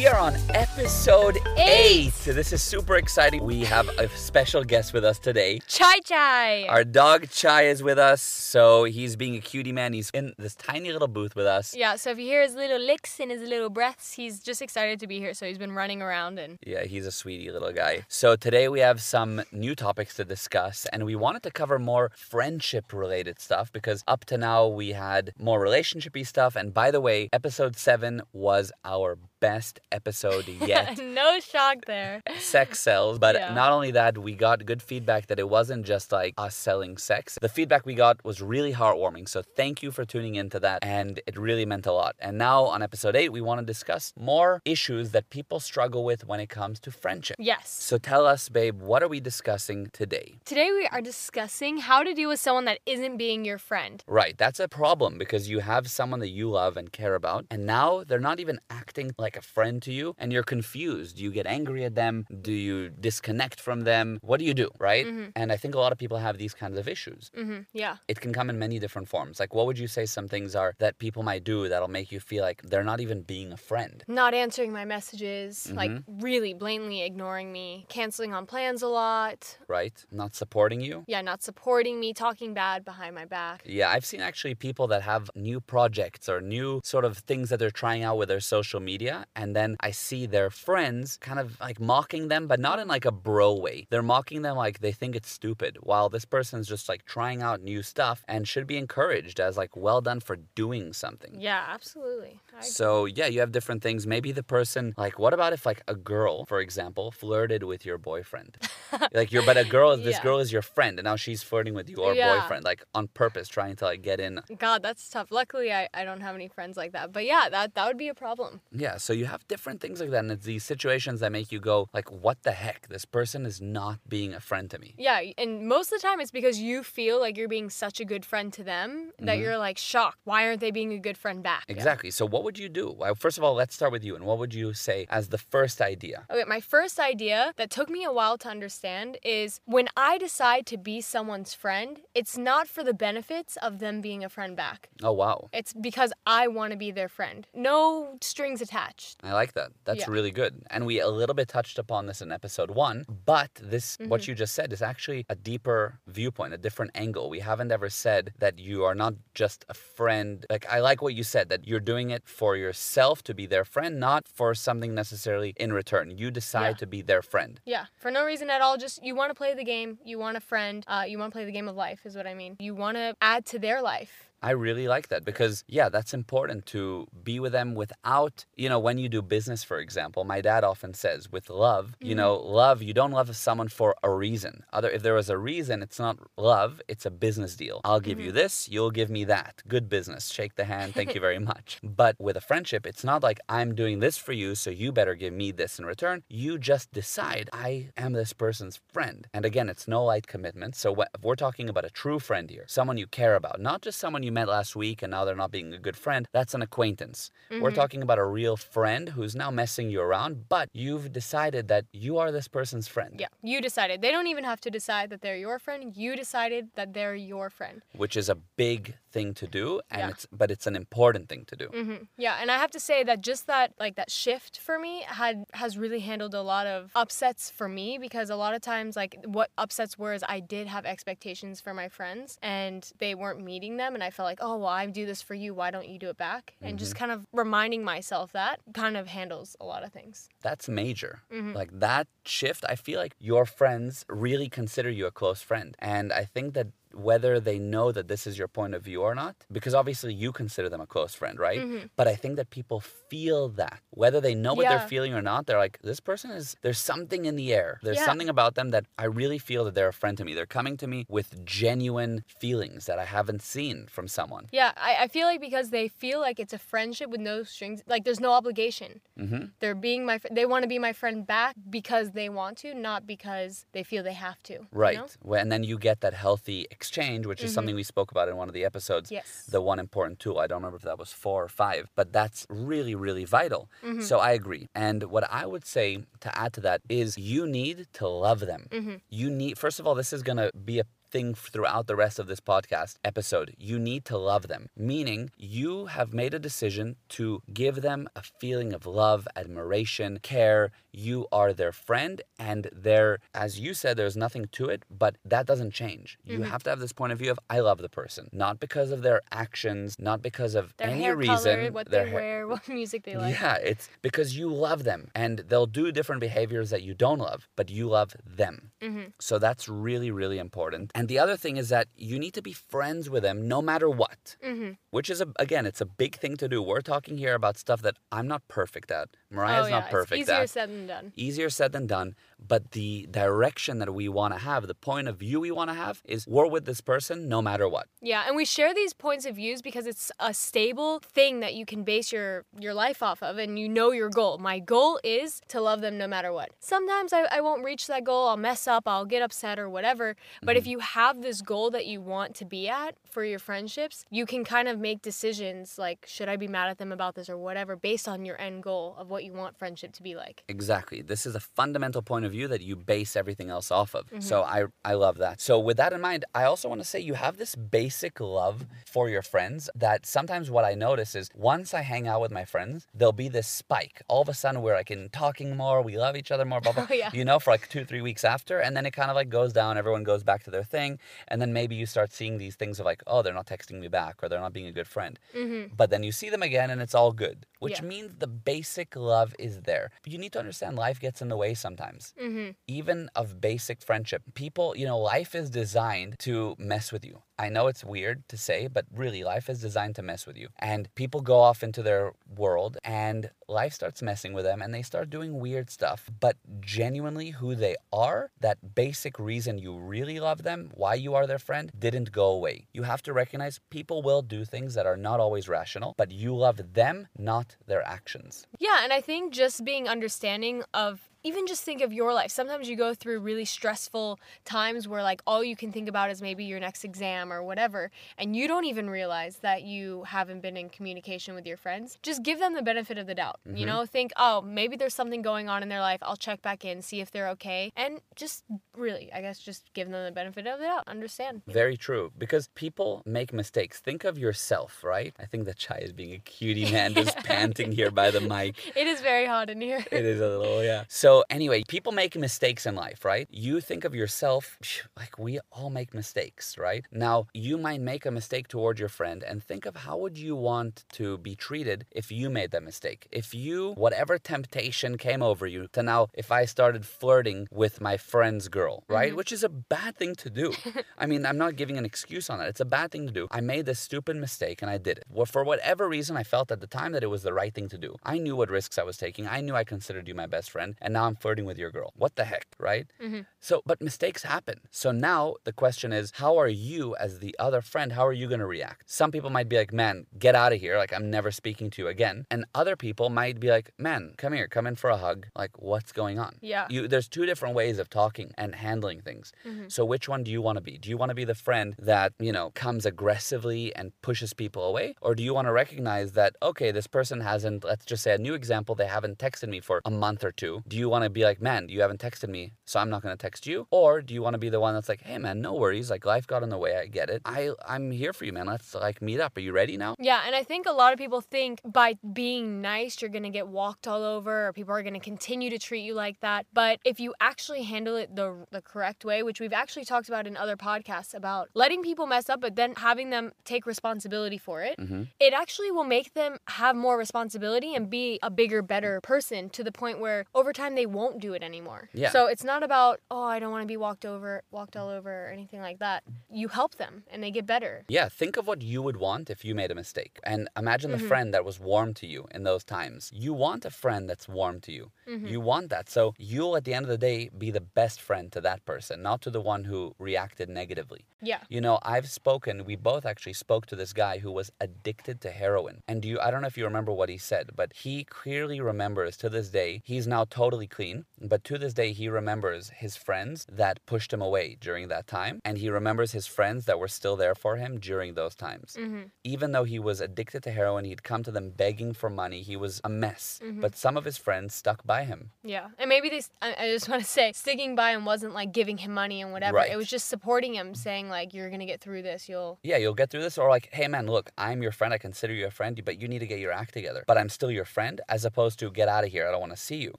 we are on episode Eight. eight. This is super exciting. We have a special guest with us today. Chai Chai. Our dog Chai is with us, so he's being a cutie man. He's in this tiny little booth with us. yeah, so if you hear his little licks and his little breaths, he's just excited to be here. So he's been running around and Yeah, he's a sweetie little guy. So today we have some new topics to discuss, and we wanted to cover more friendship related stuff because up to now we had more relationshipy stuff. And by the way, episode seven was our best episode yet. no shock there. sex sells. But Yeah. not only that, we got good feedback that it wasn't just like us selling sex. The feedback we got was really heartwarming. So thank you for tuning into that. And it really meant a lot. And now on episode eight, we want to discuss more issues that people struggle with when it comes to friendship. Yes. So tell us, babe, what are we discussing today? Today we are discussing how to deal with someone that isn't being your friend. Right, that's a problem because you have someone that you love and care about, and now they're not even acting like a friend to you, and you're confused. Do you get angry at them? Do you disconnect from them? What do you do, right? And I think a lot of people have these kinds of issues. hmm Yeah. It can come in many different forms. Like, what would you say some things are that people might do that'll make you feel like they're not even being a friend? Not answering my messages, like Mm-hmm. really blatantly ignoring me, canceling on plans a lot. Right? Not supporting you? Yeah, not supporting me, talking bad behind my back. Yeah, I've seen actually people that have new projects or new sort of things that they're trying out with their social media. And then I see their friends kind of like mocking them, but not in like a bro way. They're mocking them like they think it's stupid, while this person's just like trying out new stuff and should be encouraged as like well done for doing something. Yeah, absolutely. So yeah, you have different things. Maybe the person like what about if like a girl, for example, flirted with your boyfriend? like you're but a girl this Yeah. girl is your friend and now she's flirting with your Yeah. boyfriend, like on purpose, trying to like get in. God, that's tough. Luckily, I, I don't have any friends like that. But yeah, that, that would be a problem. Yeah, so you have different things like that, and it's these situations that make you go like, "What the heck? This person is not being a friend to me." Yeah, and most of the time it's because you feel like you're being such a good friend to them that mm-hmm. you're like shocked. Why aren't they being a good friend back? Exactly. So what would you do? Well, first of all, let's start with you, and what would you say as the first idea? Okay, my first idea that took me a while to understand is when I decide to be someone's friend, it's not for the benefits of them being a friend back. Oh wow, It's because I want to be their friend. No strings attached. I like that. That's Yeah. really good. And we a little bit touched upon this in episode one, but this what Mm-hmm. you just said is actually a deeper viewpoint, a different angle. We haven't ever said that you are not just a friend. Like I like what you said that you're doing it for yourself to be their friend, not for something necessarily in return. You decide Yeah. to be their friend. Yeah, for no reason at all. Just you want to play the game. You want a friend. Uh, you want to play the game of life, is what I mean. You want to add to their life. I really like that because, yeah, that's important to be with them without, you know, when you do business, for example, my dad often says with love, you mm-hmm. know, love, you don't love someone for a reason. Other, if there was a reason, it's not love, it's a business deal. I'll give you mm-hmm. this, you'll give me that. Good business. Shake the hand. Thank you very much. But with a friendship, it's not like I'm doing this for you, so you better give me this in return. You just decide, I am this person's friend. And again, it's no light commitment. So we're talking about a true friend here, someone you care about, not just someone you met last week and now they're not being a good friend, that's an acquaintance. We're talking about a real friend who's now messing you around, but you've decided that you are this person's friend. Yeah, you decided. They don't even have to decide that they're your friend. You decided that they're your friend. Which is a big thing to do and Yeah. it's but it's an important thing to do. hmm Yeah, and I have to say that just that like that shift for me had has really handled a lot of upsets for me because a lot of times like what upsets were is I did have expectations for my friends and they weren't meeting them and I felt like oh well I do this for you why don't you do it back and just kind of reminding myself that kind of handles a lot of things. That's major. Mm-hmm. Like that shift, I feel like your friends really consider you a close friend. And I think that whether they know that this is your point of view or not, because obviously you consider them a close friend, right? But I think that people feel that. Whether they know what they're Mm-hmm. Feeling or not, they're like, this person is, there's something in the air. There's Yeah. something about them that I really feel that they're a friend to me. They're coming to me with genuine feelings that I haven't seen from someone. Yeah, I, I feel like because they feel like it's a friendship with no strings, like there's no obligation. hmm They're being my, fr- they want to be my friend back because they want to, not because they feel they have to. you Right. know? And then you get that healthy exchange, which is something mm-hmm. we spoke about in one of the episodes. Yes. The one important tool. I don't remember if that was four or five, but that's really, really vital. Mm-hmm. So I agree. And what I would say to add to that is you need to love them. Mm-hmm. You need, first of all, this is going to be a thing throughout the rest of this podcast episode. You need to love them, meaning you have made a decision to give them a feeling of love, admiration, care. You are their friend, and there, as you said, there's nothing to it, but that doesn't change. You Mm-hmm. have to have this point of view of I love the person, not because of their actions, not because of Their any reason. color, what their they hair- wear, what music they like. yeah, it's because you love them and they'll do different behaviors that you don't love, but you love them. Mm-hmm. So that's really, really important. And the other thing is that you need to be friends with them no matter what, Mm-hmm. which is, a, again, it's a big thing to do. We're talking here about stuff that I'm not perfect at. Mariah's oh yeah, not perfect it's easier at. said than done. Easier said than done, but the direction that we want to have, the point of view we want to have is we're with this person no matter what. Yeah, and we share these points of views because it's a stable thing that you can base your your life off of, and you know your goal. My goal is to love them no matter what. Sometimes I, I won't reach that goal. I'll mess up. I'll get upset or whatever. But if mm-hmm. you have this goal that you want to be at for your friendships, you can kind of make decisions like should I be mad at them about this or whatever based on your end goal of what you want friendship to be like. Exactly. This is a fundamental point of view that you base everything else off of. Mm-hmm. So I I love that. So with that in mind, I also want to say you have this basic love for your friends that sometimes what I notice is once I hang out with my friends, there'll be this spike. All of a sudden we're like in talking more, we love each other more, blah blah. Oh, yeah. You know, for like two, three weeks after, and then it kind of like goes down, everyone goes back to their thing, and then maybe you start seeing these things of like, oh, they're not texting me back or they're not being a good friend. Mm-hmm. But then you see them again and it's all good, which Yeah. means the basic love is there. But you need to understand life gets in the way sometimes, Mm-hmm. even of basic friendship. People, you know, life is designed to mess with you. I know it's weird to say, but really, life is designed to mess with you. And people go off into their world and life starts messing with them and they start doing weird stuff. But genuinely, who they are, that basic reason you really love them, why you are their friend, didn't go away. You have to recognize people will do things that are not always rational, but you love them, not their actions. Yeah, and I think just being understanding of even just think of your life. Sometimes you go through really stressful times where like all you can think about is maybe your next exam or whatever, and you don't even realize that you haven't been in communication with your friends. Just give them the benefit of the doubt. You mm-hmm. know, think, "Oh, maybe there's something going on in their life. I'll check back in, see if they're okay." And just really, I guess just give them the benefit of the doubt. Understand. Very true. Because people make mistakes. Think of yourself, right? I think that Chai is being a cutie man, just panting here by the mic. It is very hot in here. It is a little, yeah. So, anyway, people make mistakes in life, right? You think of yourself, like we all make mistakes, right? Now, you might make a mistake toward your friend and think of how would you want to be treated if you made that mistake? If you, whatever temptation came over you to now, if I started flirting with my friend's girl, right? Mm-hmm. Which is a bad thing to do. I mean, I'm not giving an excuse on that. It's a bad thing to do. I made this stupid mistake and I did it. Well, for whatever reason, I felt at the time that it was the right thing to do. I knew what risks I was taking. I knew I considered you my best friend, and now I'm flirting with your girl. What the heck, right? Mm-hmm. So, but mistakes happen. So now the question is, how are you as the other friend? How are you going to react? Some people might be like, man, get out of here. Like, I'm never speaking to you again. And other people might be like, man, come here, come in for a hug. Like, what's going on? Yeah. You, there's two different ways of talking and handling things. Mm-hmm. So, which one do you want to be? Do you want to be the friend that, you know, comes aggressively and pushes people away? Or do you want to recognize that, okay, this person hasn't, let's just say a new example, they haven't texted me for a month or two. Do you want to be like, man, you haven't texted me, so I'm not going to text you? Or do you want to be the one that's like, hey, man, no worries. Like, life got in the way. I get it. I, I'm here for you, man. Let's like meet up. Are you ready now? Yeah, and I think a lot of people think by being nice, you're gonna get walked all over, or people are gonna continue to treat you like that. But if you actually handle it the the correct way, which we've actually talked about in other podcasts about letting people mess up, but then having them take responsibility for it, Mm-hmm. it actually will make them have more responsibility and be a bigger, better person to the point where over time they won't do it anymore. Yeah. So it's not about oh I don't want to be walked over, walked all over, or anything like that. You help them and they get better. Yeah, think of what you would want if you made a mistake. And imagine Mm-hmm. the friend that was warm to you in those times. You want a friend that's warm to you. Mm-hmm. You want that. So you'll, at the end of the day, be the best friend to that person, not to the one who reacted negatively. Yeah. You know, I've spoken, we both actually spoke to this guy who was addicted to heroin. And you, I don't know if you remember what he said, but he clearly remembers to this day, he's now totally clean. But to this day, he remembers his friends that pushed him away during that time. And he remembers his friends that were still there for him during those times. Mm-hmm. Even though he was addicted to heroin, he'd come to them begging for money. He was a mess. Mm-hmm. But some of his friends stuck by him. Yeah, and maybe this. I, I just want to say, sticking by him wasn't like giving him money and whatever. Right. It was just supporting him, saying like, "You're gonna get through this. You'll." Yeah, you'll get through this. Or like, hey man, look, I'm your friend. I consider you a friend, but you need to get your act together. But I'm still your friend, as opposed to get out of here. I don't want to see you.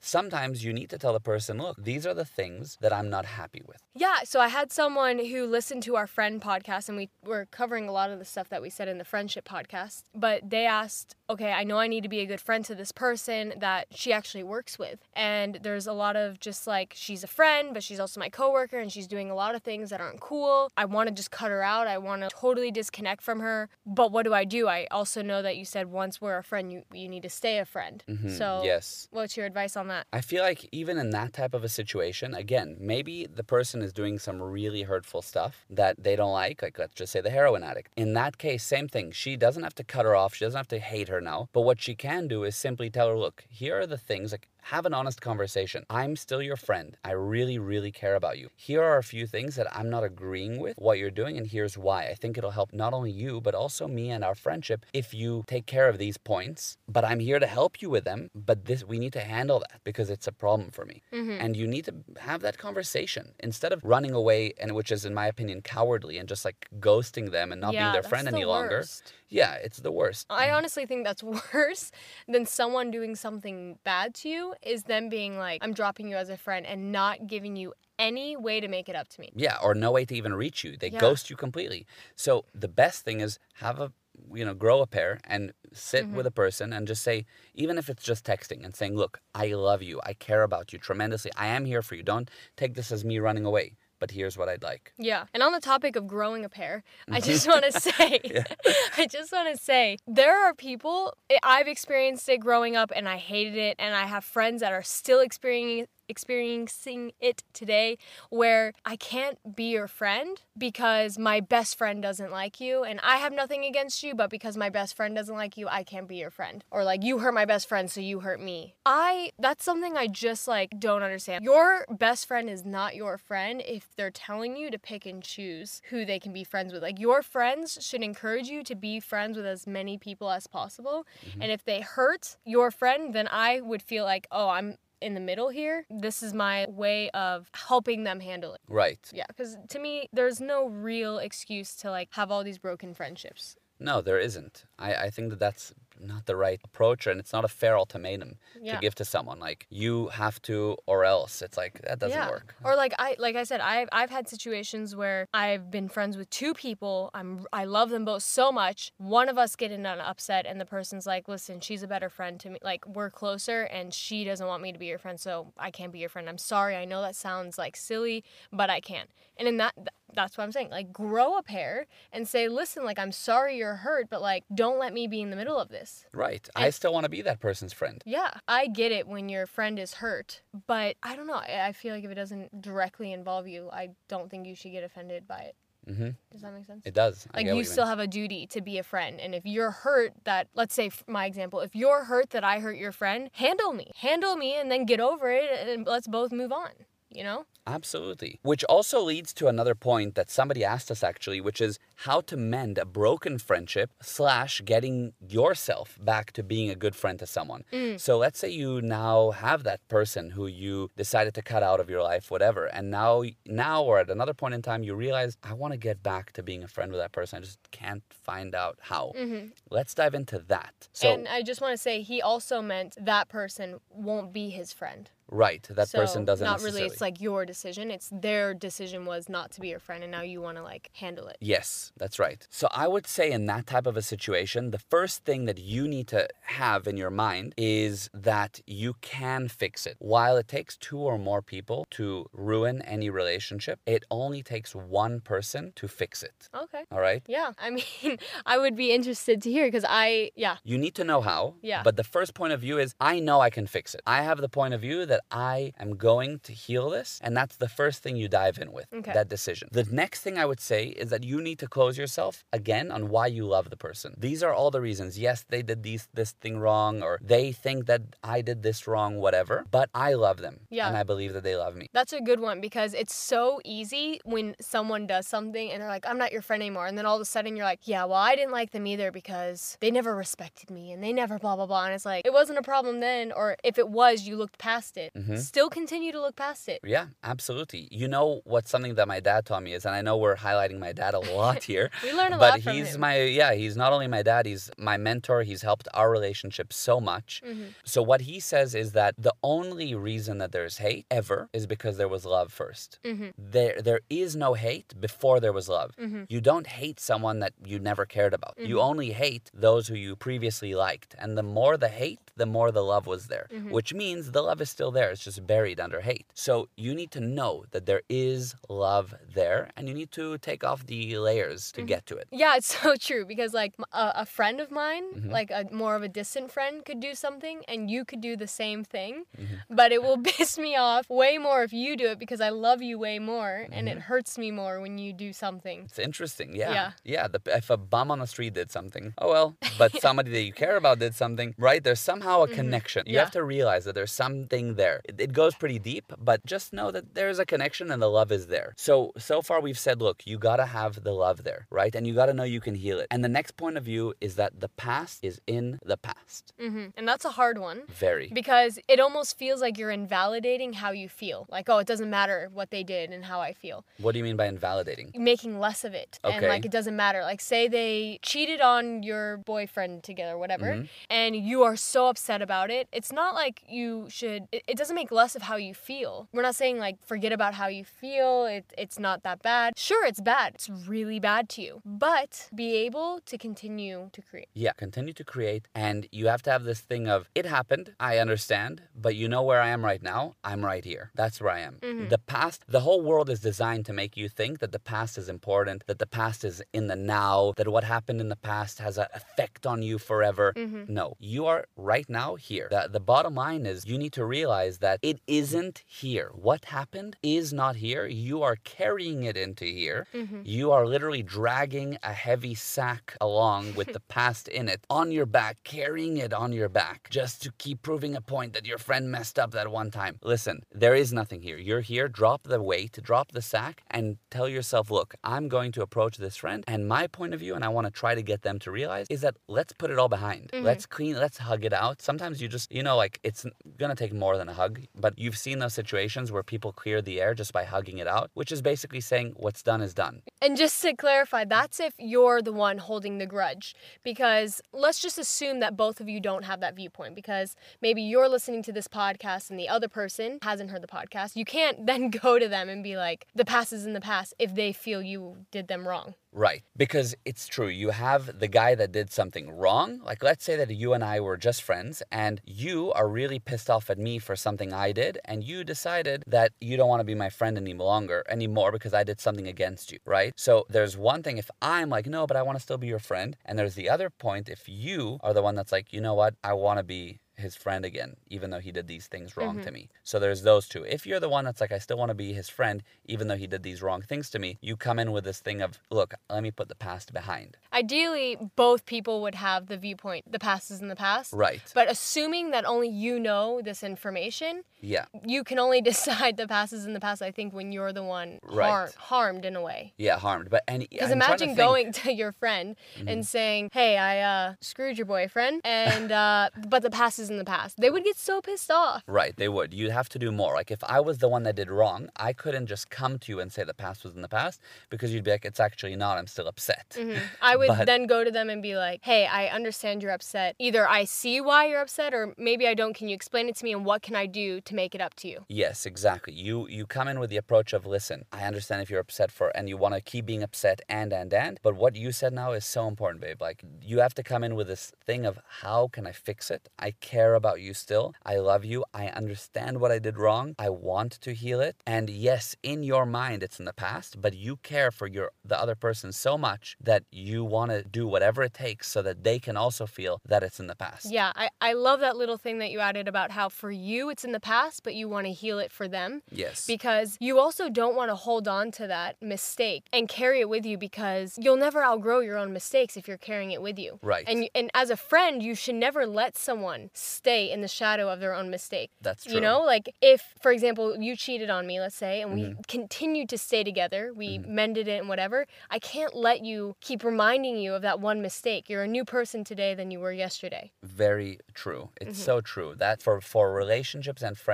Sometimes you need to tell the person, look, these are the things that I'm not happy with. Yeah, so I had someone who listened to our friend podcast, and we were covering a lot of the stuff that we said in the friendship podcast. But they asked, okay, I know I need to be a good friend to this person that she actually works with. And there's a lot of just like, she's a friend, but she's also my coworker, and she's doing a lot of things that aren't cool. I want to just cut her out. I want to totally disconnect from her. But what do I do? I also know that you said once we're a friend, you, you need to stay a friend. So, Hmm, yes. what's your advice on that? I feel like even in that type of a situation, again, maybe the person is doing some really hurtful stuff that they don't like, like let's just say the heroin addict. In that case, same thing. She doesn't have to cut her off. She doesn't have to hate her now. But what she can do is simply tell her, look, here are the things, like have an honest conversation. I'm still your friend. I really, really care about you. Here are a few things that I'm not agreeing with what you're doing, and here's why. I think it'll help not only you, but also me and our friendship if you take care of these points. But I'm here to help you with them. But this we need to handle that because it's a problem for me. Mm-hmm. And you need to have that conversation instead of running away, and which is, in my opinion, cowardly and just like ghosting them and not being their friend the any longer. worst. Yeah, it's the worst. I honestly think that's worse than someone doing something bad to you is them being like, I'm dropping you as a friend and not giving you any way to make it up to me. Yeah, or no way to even reach you. They Yeah. ghost you completely. So the best thing is have a you know grow a pair and sit Mm-hmm. with a person and just say even if it's just texting and saying look i love you i care about you tremendously i am here for you don't take this as me running away but here's what i'd like Yeah. And on the topic of growing a pair, I mm-hmm. just want to say, I just want to say, there are people, I've experienced it growing up and I hated it. And I have friends that are still experiencing experiencing it today where I can't be your friend because my best friend doesn't like you and I have nothing against you but because my best friend doesn't like you I can't be your friend or like you hurt my best friend so you hurt me. I that's something I just like don't understand. Your best friend is not your friend if they're telling you to pick and choose who they can be friends with. Like your friends should encourage you to be friends with as many people as possible. Mm-hmm. And if they hurt your friend, then I would feel like, "Oh, I'm in the middle here. This is my way of helping them handle it." right Yeah, because to me, there's no real excuse to like have all these broken friendships. no there isn't i, I think that that's not the right approach and it's not a fair ultimatum Yeah. to give to someone like you have to or else it's like that doesn't yeah. work Or like I like I said, I've I've had situations where I've been friends with two people. I'm I love them both so much. One of us get in an upset and the person's like, listen, she's a better friend to me. Like we're closer and she doesn't want me to be your friend, so I can't be your friend. I'm sorry. I know that sounds like silly, but I can't. And in that that's what I'm saying. Like grow a pair and say, listen, like I'm sorry you're hurt, but like don't let me be in the middle of this. right i still want to be that person's friend Yeah, I get it when your friend is hurt, but I don't know. I feel like if it doesn't directly involve you, I don't think you should get offended by it. hmm Does that make sense? it does I like you mean. still have a duty to be a friend, and if you're hurt, that let's say my example, if you're hurt that I hurt your friend, handle me, handle me, and then get over it, and let's both move on. You know? Absolutely. Which also leads to another point that somebody asked us actually, which is how to mend a broken friendship slash getting yourself back to being a good friend to someone. Mm. So let's say you now have that person who you decided to cut out of your life, whatever, and now now or at another point in time you realize I want to get back to being a friend with that person. I just can't find out how. Mm-hmm. Let's dive into that. So and I just want to say he also meant that person won't be his friend. Right, that so person doesn't not really. It's like your decision. It's their decision was not to be your friend, and now you want to like handle it. Yes, that's right. So I would say in that type of a situation, the first thing that you need to have in your mind is that you can fix it. While it takes two or more people to ruin any relationship, it only takes one person to fix it. Okay. All right? Yeah, I mean, I would be interested to hear because I, yeah, You need to know how. Yeah. But the first point of view is I know I can fix it. I have the point of view that that I am going to heal this. And that's the first thing you dive in with Okay. that decision. The next thing I would say is that you need to close yourself again on why you love the person. These are all the reasons. Yes, they did these this thing wrong, or they think that I did this wrong, whatever. But I love them. Yeah. And I believe that they love me. That's a good one because it's so easy when someone does something and they're like, I'm not your friend anymore. And then all of a sudden you're like, yeah, well, I didn't like them either because they never respected me and they never blah, blah, blah. And it's like, it wasn't a problem then. Or if it was, you looked past it. Mm-hmm. Still continue to look past it. Yeah, absolutely. You know what something that my dad taught me is, and I know we're highlighting my dad a lot here. We learn a but lot from he's him. my yeah, he's not only my dad, he's my mentor. He's helped our relationship so much. Mm-hmm. So what he says is that the only reason that there's hate ever is because there was love 1st Mm-hmm. There there is no hate before there was love. You don't hate someone that you never cared about. You Mm-hmm. only hate those who you previously liked. And the more the hate, the more the love was there, Mm-hmm. which means the love is still there. It's just buried under hate. So you need to know that there is love there and you need to take off the layers Mm-hmm. to get to it. Yeah, it's so true because like a friend of mine, Mm-hmm. like a more of a distant friend, could do something and you could do the same thing, Mm-hmm. but it will piss me off way more if you do it because I love you way more and Mm-hmm. it hurts me more when you do something. It's interesting. Yeah. Yeah. Yeah. The, if a bum on the street did something, oh well. But somebody that you care about did something, right? There's somehow a connection. You Mm-hmm. Yeah. have to realize that there's something there. It, it goes pretty deep, but just know that there's a connection and the love is there. So, so far we've said, look, you got to have the love there, right? And you got to know you can heal it. And the next point of view is that the past is in the past. hmm And that's a hard one. Very. Because it almost feels like you're invalidating how you feel. Like, oh, it doesn't matter what they did and how I feel. What do you mean by invalidating? Making less of it. And like, it doesn't matter. Like, say they cheated on your boyfriend together, whatever, Mm-hmm. and you are so upset about it. It's not like you should, it, it doesn't make less of how you feel. We're not saying, like, forget about how you feel. It, it's not that bad. Sure, it's bad. It's really bad to you. But be able to continue to create. Yeah, continue to create. And you have to have this thing of, it happened, I understand, but you know where I am right now? I'm right here. That's where I am. Mm-hmm. The past, the whole world is designed to make you think that the past is important, that the past is in the now, that what happened in the past has an effect on you forever. Mm-hmm. No, you are right now here. The, the bottom line is you need to realize that it isn't here. What happened is not here. You are carrying it into here. Mm-hmm. You are literally dragging a heavy sack along with the past in it on your back, carrying it on your back just to keep proving a point that your friend messed up that one time. Listen, there is nothing here. You're here, drop the weight, drop the sack, and tell yourself, look, I'm going to approach this friend. And my point of view, and I want to try to get them to realize, is that let's put it all behind. Mm-hmm. Let's clean, let's hug it out. Sometimes you just, you know, like it's going to take more than hug, but you've seen those situations where people clear the air just by hugging it out, which is basically saying what's done is done. And just to clarify, that's if you're the one holding the grudge. Because let's just assume that both of you don't have that viewpoint. Because maybe you're listening to this podcast and the other person hasn't heard the podcast. You can't then go to them and be like, the past is in the past if they feel you did them wrong. Right. Because it's true. You have the guy that did something wrong. Like, let's say that you and I were just friends and you are really pissed off at me for something I did, and you decided that you don't want to be my friend any longer anymore because I did something against you, right? So there's one thing if I'm like, no, but I want to still be your friend. And there's the other point if you are the one that's like, you know what? I want to be his friend again, even though he did these things wrong to mm-hmm. me. So there's those two. If you're the one that's like, I still want to be his friend, even though he did these wrong things to me, you come in with this thing of, look, let me put the past behind. Ideally, both people would have the viewpoint, the past is in the past. Right. But assuming that only you know this information, Yeah. you can only decide the past is in the past, I think, when you're the one Right. har- harmed in a way. Yeah, harmed. But and Because to imagine think- Mm-hmm. going to your friend and saying, "Hey, I uh, screwed your boyfriend," and uh, but the past is in the past. They would get so pissed off. Right, they would. You'd have to do more. Like if I was the one that did wrong, I couldn't just come to you and say the past was in the past because you'd be like, it's actually not. I'm still upset. Mm-hmm. I would But- then go to them and be like, "Hey, I understand you're upset. Either I see why you're upset, or maybe I don't. Can you explain it to me, and what can I do to make it up to you?" Yes, exactly. You you come in with the approach of listen, I understand if you're upset for and you want to keep being upset and and and, but what you said now is so important, babe. Like you have to come in with this thing of how can I fix it? I care about you still. I love you. I understand what I did wrong. I want to heal it. And yes, in your mind it's in the past, but you care for your the other person so much that you want to do whatever it takes so that they can also feel that it's in the past. Yeah, I, I love that little thing that you added about how for you it's in the past, but you want to heal it for them. Yes. Because you also don't want to hold on to that mistake and carry it with you because you'll never outgrow your own mistakes if you're carrying it with you. Right. And and as a friend, you should never let someone stay in the shadow of their own mistake. That's true. You know, like if, for example, you cheated on me, let's say, and we Mm-hmm. continued to stay together, we mended it and whatever, I can't let you keep reminding you of that one mistake. You're a new person today than you were yesterday. Very true. It's Mm-hmm. so true. That for for relationships and friendships,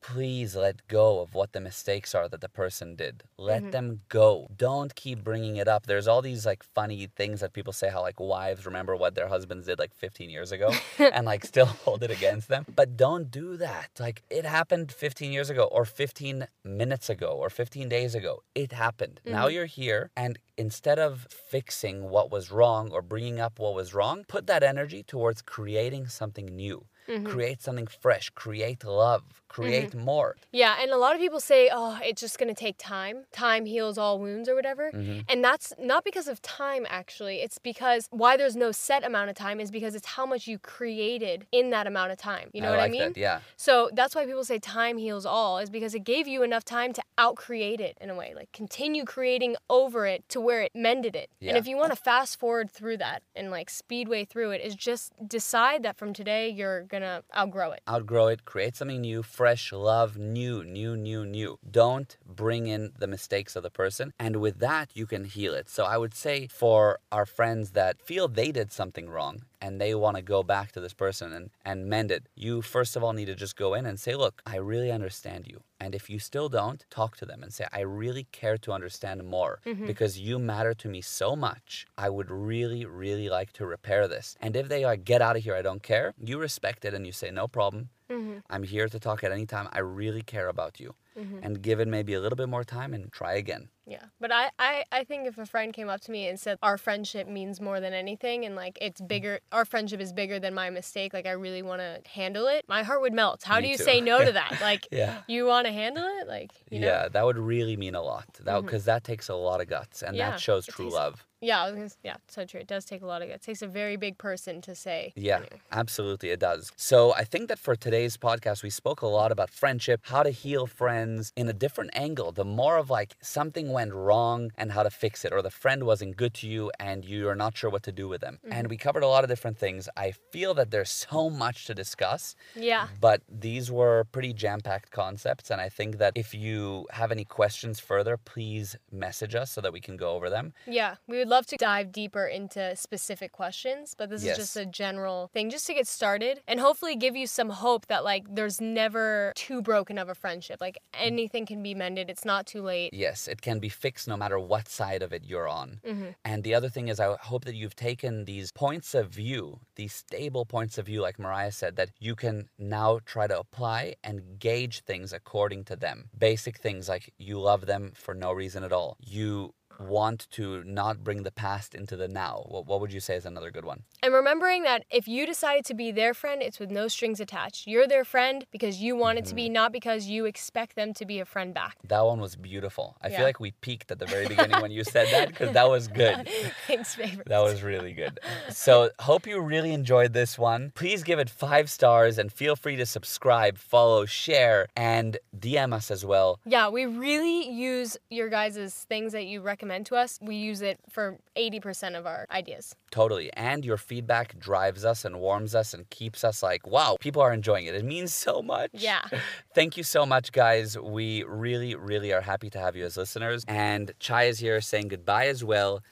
please let go of what the mistakes are that the person did. Let Mm-hmm. them go. Don't keep bringing it up. There's all these like funny things that people say how like wives remember what their husbands did like 15 years ago and like still hold it against them. But don't do that. Like it happened 15 years ago or 15 minutes ago or 15 days ago. It happened. Now you're here and instead of fixing what was wrong or bringing up what was wrong, put that energy towards creating something new. Mm-hmm. Create something fresh, create love, create more. Yeah, and a lot of people say, oh, it's just going to take time. Time heals all wounds or whatever. Mm-hmm. And that's not because of time, actually. It's because why there's no set amount of time is because it's how much you created in that amount of time. You know I what like I mean? that, yeah. So that's why people say time heals all, is because it gave you enough time to outcreate it in a way, like continue creating over it to where it mended it. Yeah. And if you want to fast forward through that and like speedway through it, is just decide that from today you're gonna outgrow it. outgrow it, create something new, fresh, love, new, new, new, new. Don't bring in the mistakes of the person. And with that, you can heal it. So I would say for our friends that feel they did something wrong and they want to go back to this person and, and mend it, you first of all need to just go in and say, Look, I really understand you. And if you still don't, talk to them and say, I really care to understand more mm-hmm. because you matter to me so much. I would really, really like to repair this. And if they are, get out of here, I don't care, you respect it and you say, no problem. Mm-hmm. I'm here to talk at any time. I really care about you. Mm-hmm. And give it maybe a little bit more time and try again. Yeah. But I, I, I think if a friend came up to me and said our friendship means more than anything and like it's mm-hmm. bigger our friendship is bigger than my mistake, like I really wanna handle it, my heart would melt. How Me do you too. say no to that? Like Yeah. you wanna handle it? Like you know? Yeah, that would really mean a lot. That mm-hmm. because that takes a lot of guts and Yeah, that shows true love. Yeah, I was gonna, yeah, so true. It does take a lot of it. takes a very big person to say. Yeah, anyway. absolutely, it does. So I think that for today's podcast, we spoke a lot about friendship, how to heal friends in a different angle. The more of like something went wrong and how to fix it, or the friend wasn't good to you and you're not sure what to do with them. And mm-hmm. we covered a lot of different things. I feel that there's so much to discuss. Yeah. But these were pretty jam packed concepts. And I think that if you have any questions further, please message us so that we can go over them. Yeah, we would love to dive deeper into specific questions, but this Yes. is just a general thing just to get started and hopefully give you some hope that like there's never too broken of a friendship. Like mm. anything can be mended. It's not too late. Yes, it can be fixed no matter what side of it you're on. Mm-hmm. And the other thing is, I hope that you've taken these points of view, these stable points of view, like Mariah said, that you can now try to apply and gauge things according to them. Basic things like you love them for no reason at all. You want to not bring the past into the now. What, what would you say is another good one? And remembering that if you decided to be their friend, it's with no strings attached. You're their friend because you want it to be, mm-hmm. not because you expect them to be a friend back. That one was beautiful. I Yeah. feel like we peaked at the very beginning when you said that because that was good. Thanks, favorite. That was really good. So, hope you really enjoyed this one. Please give it five stars and feel free to subscribe, follow, share, and DM us as well. Yeah, we really use your guys' things that you recommend to us. We use it for 80% of our ideas. Totally. And your feedback drives us and warms us and keeps us like, wow, people are enjoying it. It means so much. Yeah. Thank you so much, guys. We really, really are happy to have you as listeners. And Chai is here saying goodbye as well.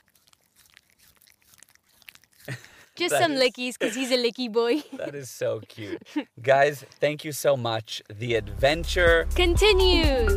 Just That some is- lickies because he's a licky boy. That is so cute. guys, thank you so much. The adventure Continues.